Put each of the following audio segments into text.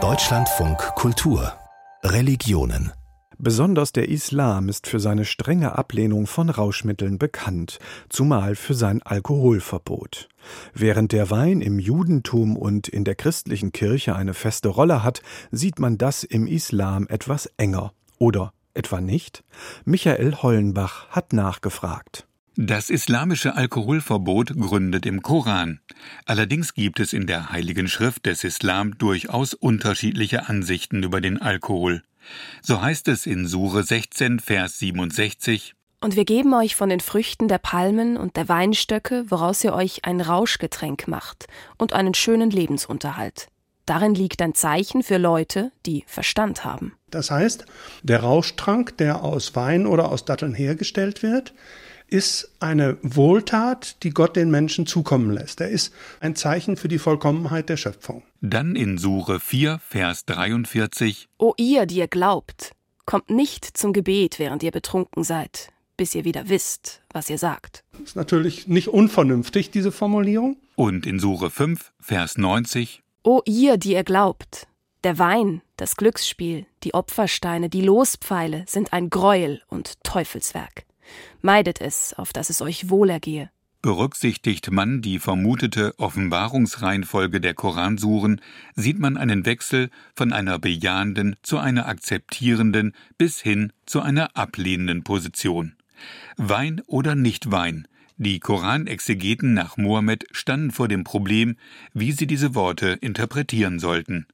Deutschlandfunk Kultur Religionen Besonders der Islam ist für seine strenge Ablehnung von Rauschmitteln bekannt, zumal für sein Alkoholverbot. Während der Wein im Judentum und in der christlichen Kirche eine feste Rolle hat, sieht man das im Islam etwas enger. Oder etwa nicht? Michael Hollenbach hat nachgefragt. Das islamische Alkoholverbot gründet im Koran. Allerdings gibt es in der Heiligen Schrift des Islam durchaus unterschiedliche Ansichten über den Alkohol. So heißt es in Sure 16, Vers 67. Und wir geben euch von den Früchten der Palmen und der Weinstöcke, woraus ihr euch ein Rauschgetränk macht und einen schönen Lebensunterhalt. Darin liegt ein Zeichen für Leute, die Verstand haben. Das heißt, der Rauschtrank, der aus Wein oder aus Datteln hergestellt wird, ist eine Wohltat, die Gott den Menschen zukommen lässt. Er ist ein Zeichen für die Vollkommenheit der Schöpfung. Dann in Sure 4, Vers 43. O ihr, die ihr glaubt, kommt nicht zum Gebet, während ihr betrunken seid, bis ihr wieder wisst, was ihr sagt. Das ist natürlich nicht unvernünftig, diese Formulierung. Und in Sure 5, Vers 90. O ihr, die ihr glaubt, der Wein, das Glücksspiel, die Opfersteine, die Lospfeile sind ein Greuel und Teufelswerk. Meidet es, auf dass es euch wohlergehe. Berücksichtigt man die vermutete Offenbarungsreihenfolge der Koransuren, sieht man einen Wechsel von einer bejahenden zu einer akzeptierenden bis hin zu einer ablehnenden Position. Wein oder nicht Wein, die Koranexegeten nach Mohammed standen vor dem Problem, wie sie diese Worte interpretieren sollten.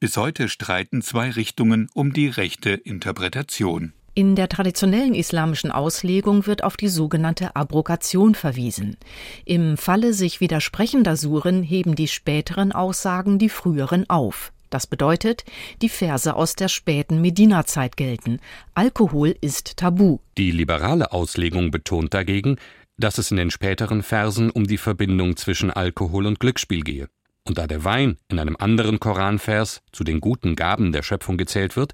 Bis heute streiten zwei Richtungen um die rechte Interpretation. In der traditionellen islamischen Auslegung wird auf die sogenannte Abrogation verwiesen. Im Falle sich widersprechender Suren heben die späteren Aussagen die früheren auf. Das bedeutet, die Verse aus der späten Medina-Zeit gelten. Alkohol ist tabu. Die liberale Auslegung betont dagegen, dass es in den späteren Versen um die Verbindung zwischen Alkohol und Glücksspiel gehe. Und da der Wein in einem anderen Koranvers zu den guten Gaben der Schöpfung gezählt wird,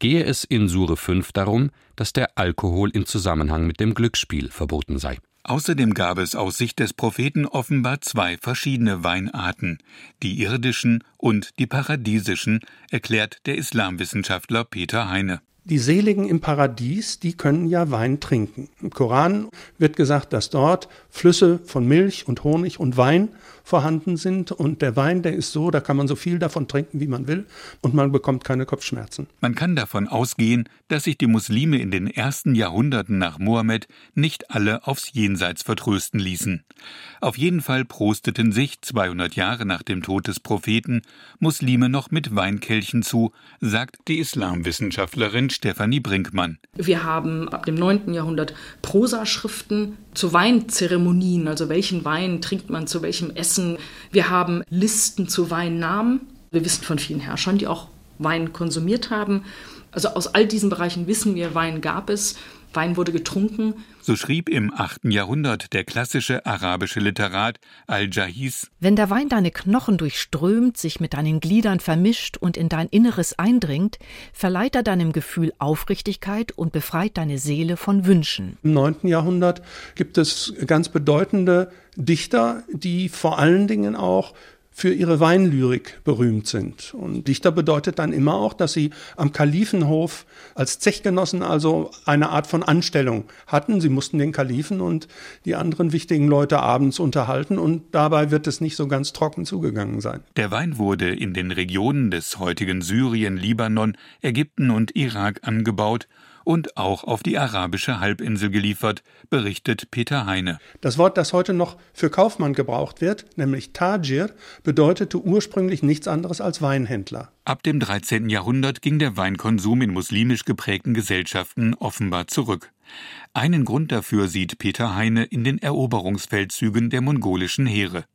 gehe es in Sure 5 darum, dass der Alkohol in Zusammenhang mit dem Glücksspiel verboten sei. Außerdem gab es aus Sicht des Propheten offenbar zwei verschiedene Weinarten, die irdischen und die paradiesischen, erklärt der Islamwissenschaftler Peter Heine. Die Seligen im Paradies, die können ja Wein trinken. Im Koran wird gesagt, dass dort Flüsse von Milch und Honig und Wein vorhanden sind. Und der Wein, der ist so, da kann man so viel davon trinken, wie man will. Und man bekommt keine Kopfschmerzen. Man kann davon ausgehen, dass sich die Muslime in den ersten Jahrhunderten nach Mohammed nicht alle aufs Jenseits vertrösten ließen. Auf jeden Fall prosteten sich 200 Jahre nach dem Tod des Propheten Muslime noch mit Weinkelchen zu, sagt die Islamwissenschaftlerin Stefanie Brinkmann. Wir haben ab dem 9. Jahrhundert Prosaschriften zu Weinzeremonien, also welchen Wein trinkt man zu welchem Essen. Wir haben Listen zu Weinnamen. Wir wissen von vielen Herrschern, die auch Wein konsumiert haben. Also aus all diesen Bereichen wissen wir, Wein gab es. Wein wurde getrunken. So schrieb im 8. Jahrhundert der klassische arabische Literat Al-Jahiz. Wenn der Wein deine Knochen durchströmt, sich mit deinen Gliedern vermischt und in dein Inneres eindringt, verleiht er deinem Gefühl Aufrichtigkeit und befreit deine Seele von Wünschen. Im 9. Jahrhundert gibt es ganz bedeutende Dichter, die vor allen Dingen auch für ihre Weinlyrik berühmt sind. Und Dichter bedeutet dann immer auch, dass sie am Kalifenhof als Zechgenossen also eine Art von Anstellung hatten. Sie mussten den Kalifen und die anderen wichtigen Leute abends unterhalten und dabei wird es nicht so ganz trocken zugegangen sein. Der Wein wurde in den Regionen des heutigen Syrien, Libanon, Ägypten und Irak angebaut und auch auf die arabische Halbinsel geliefert, berichtet Peter Heine. Das Wort, das heute noch für Kaufmann gebraucht wird, nämlich Tajir, bedeutete ursprünglich nichts anderes als Weinhändler. Ab dem 13. Jahrhundert ging der Weinkonsum in muslimisch geprägten Gesellschaften offenbar zurück. Einen Grund dafür sieht Peter Heine in den Eroberungsfeldzügen der mongolischen Heere.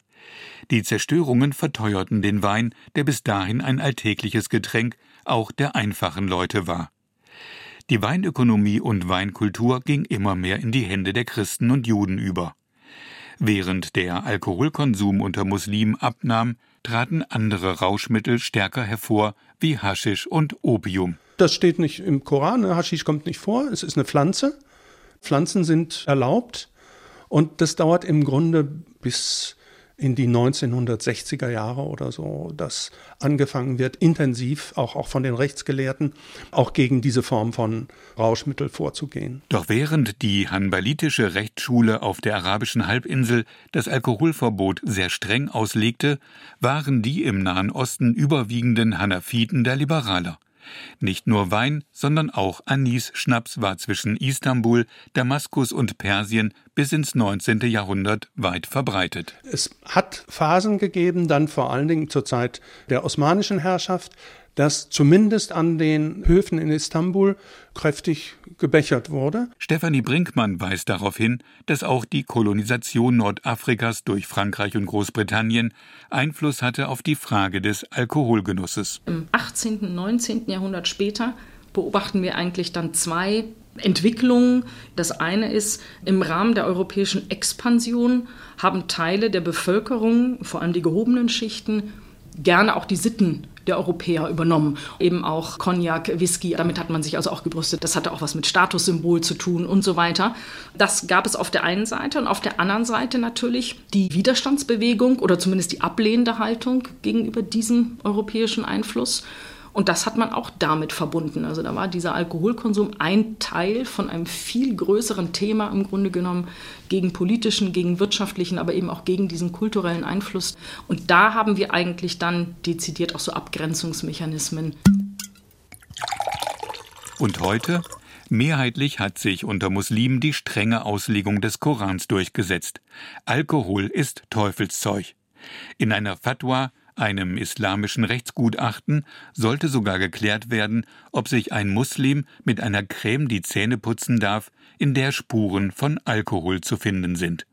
Die Zerstörungen verteuerten den Wein, der bis dahin ein alltägliches Getränk auch der einfachen Leute war. Die Weinökonomie und Weinkultur ging immer mehr in die Hände der Christen und Juden über. Während der Alkoholkonsum unter Muslimen abnahm, traten andere Rauschmittel stärker hervor, wie Haschisch und Opium. Das steht nicht im Koran, ne? Haschisch kommt nicht vor, es ist eine Pflanze. Pflanzen sind erlaubt und das dauert im Grunde bis in die 1960er Jahre oder so, dass angefangen wird, intensiv auch, auch von den Rechtsgelehrten auch gegen diese Form von Rauschmittel vorzugehen. Doch während die hanbalitische Rechtsschule auf der arabischen Halbinsel das Alkoholverbot sehr streng auslegte, waren die im Nahen Osten überwiegenden Hanafiten der Liberaler. Nicht nur Wein, sondern auch Anis-Schnaps war zwischen Istanbul, Damaskus und Persien bis ins 19. Jahrhundert weit verbreitet. Es hat Phasen gegeben, dann vor allen Dingen zur Zeit der osmanischen Herrschaft, dass zumindest an den Höfen in Istanbul kräftig gebechert wurde. Stefanie Brinkmann weist darauf hin, dass auch die Kolonisation Nordafrikas durch Frankreich und Großbritannien Einfluss hatte auf die Frage des Alkoholgenusses. Im 18. und 19. Jahrhundert später beobachten wir eigentlich dann zwei Entwicklungen. Das eine ist, im Rahmen der europäischen Expansion haben Teile der Bevölkerung, vor allem die gehobenen Schichten, gerne auch die Sitten der Europäer übernommen. Eben auch Cognac, Whisky, damit hat man sich also auch gebrüstet. Das hatte auch was mit Statussymbol zu tun und so weiter. Das gab es auf der einen Seite und auf der anderen Seite natürlich die Widerstandsbewegung oder zumindest die ablehnende Haltung gegenüber diesem europäischen Einfluss. Und das hat man auch damit verbunden. Also da war dieser Alkoholkonsum ein Teil von einem viel größeren Thema im Grunde genommen gegen politischen, gegen wirtschaftlichen, aber eben auch gegen diesen kulturellen Einfluss. Und da haben wir eigentlich dann dezidiert auch so Abgrenzungsmechanismen. Und heute? Mehrheitlich hat sich unter Muslimen die strenge Auslegung des Korans durchgesetzt. Alkohol ist Teufelszeug. In einer Fatwa einem islamischen Rechtsgutachten sollte sogar geklärt werden, ob sich ein Muslim mit einer Creme die Zähne putzen darf, in der Spuren von Alkohol zu finden sind.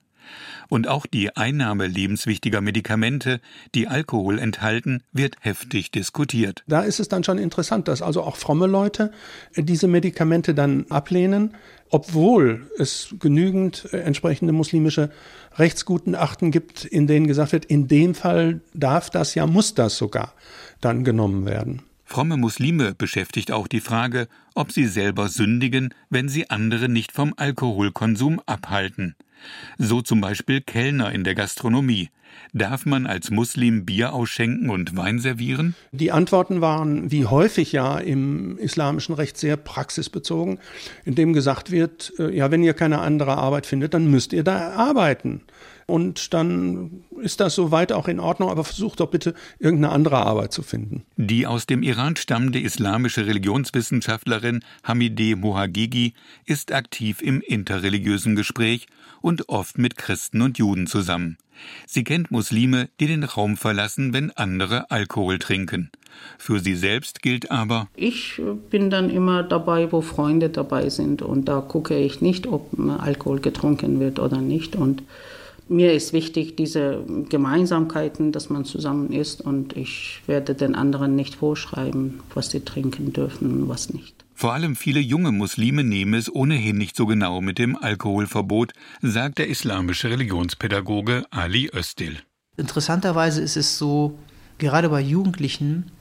Und auch die Einnahme lebenswichtiger Medikamente, die Alkohol enthalten, wird heftig diskutiert. Da ist es dann schon interessant, dass also auch fromme Leute diese Medikamente dann ablehnen, obwohl es genügend äh, entsprechende muslimische Rechtsgutachten gibt, in denen gesagt wird, in dem Fall darf das ja, muss das sogar dann genommen werden. Fromme Muslime beschäftigt auch die Frage, ob sie selber sündigen, wenn sie andere nicht vom Alkoholkonsum abhalten. So zum Beispiel Kellner in der Gastronomie. Darf man als Muslim Bier ausschenken und Wein servieren? Die Antworten waren wie häufig ja im islamischen Recht sehr praxisbezogen, indem gesagt wird, äh, ja, wenn ihr keine andere Arbeit findet, dann müsst ihr da arbeiten. Und dann ist das soweit auch in Ordnung, aber versucht doch bitte irgendeine andere Arbeit zu finden. Die aus dem Iran stammende islamische Religionswissenschaftlerin Hamideh Mohagigi ist aktiv im interreligiösen Gespräch und oft mit Christen und Juden zusammen. Sie kennt Muslime, die den Raum verlassen, wenn andere Alkohol trinken. Für sie selbst gilt aber Ich bin dann immer dabei, wo Freunde dabei sind und da gucke ich nicht, ob Alkohol getrunken wird oder nicht und mir ist wichtig, diese Gemeinsamkeiten, dass man zusammen isst und ich werde den anderen nicht vorschreiben, was sie trinken dürfen und was nicht. Vor allem viele junge Muslime nehmen es ohnehin nicht so genau mit dem Alkoholverbot, sagt der islamische Religionspädagoge Ali Östil. Interessanterweise ist es so, gerade bei Jugendlichen,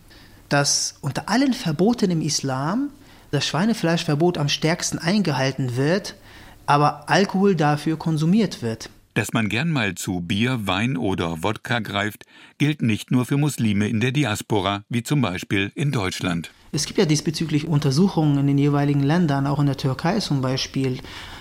dass unter allen Verboten im Islam das Schweinefleischverbot am stärksten eingehalten wird, aber Alkohol dafür konsumiert wird. Dass man gern mal zu Bier, Wein oder Wodka greift, gilt nicht nur für Muslime in der Diaspora, wie zum Beispiel in Deutschland. Es gibt ja diesbezüglich Untersuchungen in den jeweiligen Ländern, auch in der Türkei zum Beispiel.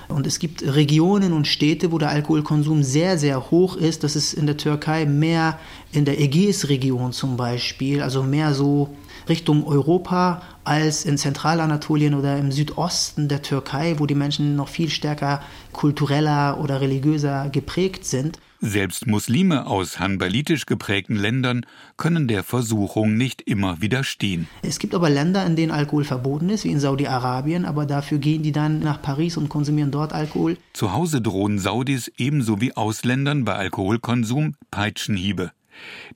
Und es gibt Regionen und Städte, wo der Alkoholkonsum sehr, sehr hoch ist. Das ist in der Türkei mehr in der Ägäisregion zum Beispiel, also mehr so Richtung Europa als in Zentralanatolien oder im Südosten der Türkei, wo die Menschen noch viel stärker kultureller oder religiöser geprägt sind. Selbst Muslime aus hanbalitisch geprägten Ländern können der Versuchung nicht immer widerstehen. Es gibt aber Länder, in denen Alkohol verboten ist, wie in Saudi-Arabien, aber dafür gehen die dann nach Paris und konsumieren dort Alkohol. Zu Hause drohen Saudis ebenso wie Ausländern bei Alkoholkonsum Peitschenhiebe.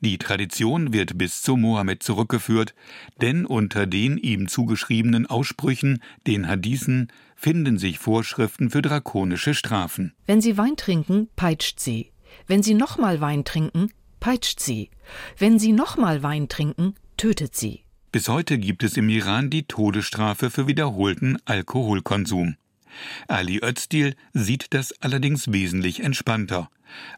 Die Tradition wird bis zu Mohammed zurückgeführt, denn unter den ihm zugeschriebenen Aussprüchen, den Hadithen, finden sich Vorschriften für drakonische Strafen. Wenn Sie Wein trinken, peitscht sie. Wenn Sie nochmal Wein trinken, peitscht sie. Wenn Sie nochmal Wein trinken, tötet sie. Bis heute gibt es im Iran die Todesstrafe für wiederholten Alkoholkonsum. Ali Özdil sieht das allerdings wesentlich entspannter.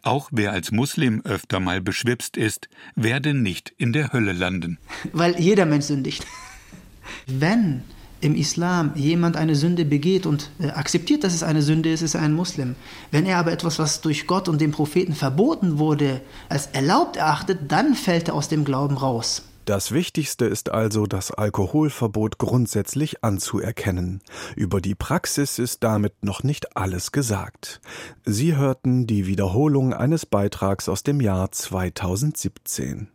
Auch wer als Muslim öfter mal beschwipst ist, werde nicht in der Hölle landen. Weil jeder Mensch sündigt. Wenn im Islam jemand eine Sünde begeht und äh, akzeptiert, dass es eine Sünde ist, ist er ein Muslim. Wenn er aber etwas, was durch Gott und den Propheten verboten wurde, als erlaubt erachtet, dann fällt er aus dem Glauben raus. Das Wichtigste ist also, das Alkoholverbot grundsätzlich anzuerkennen. Über die Praxis ist damit noch nicht alles gesagt. Sie hörten die Wiederholung eines Beitrags aus dem Jahr 2017.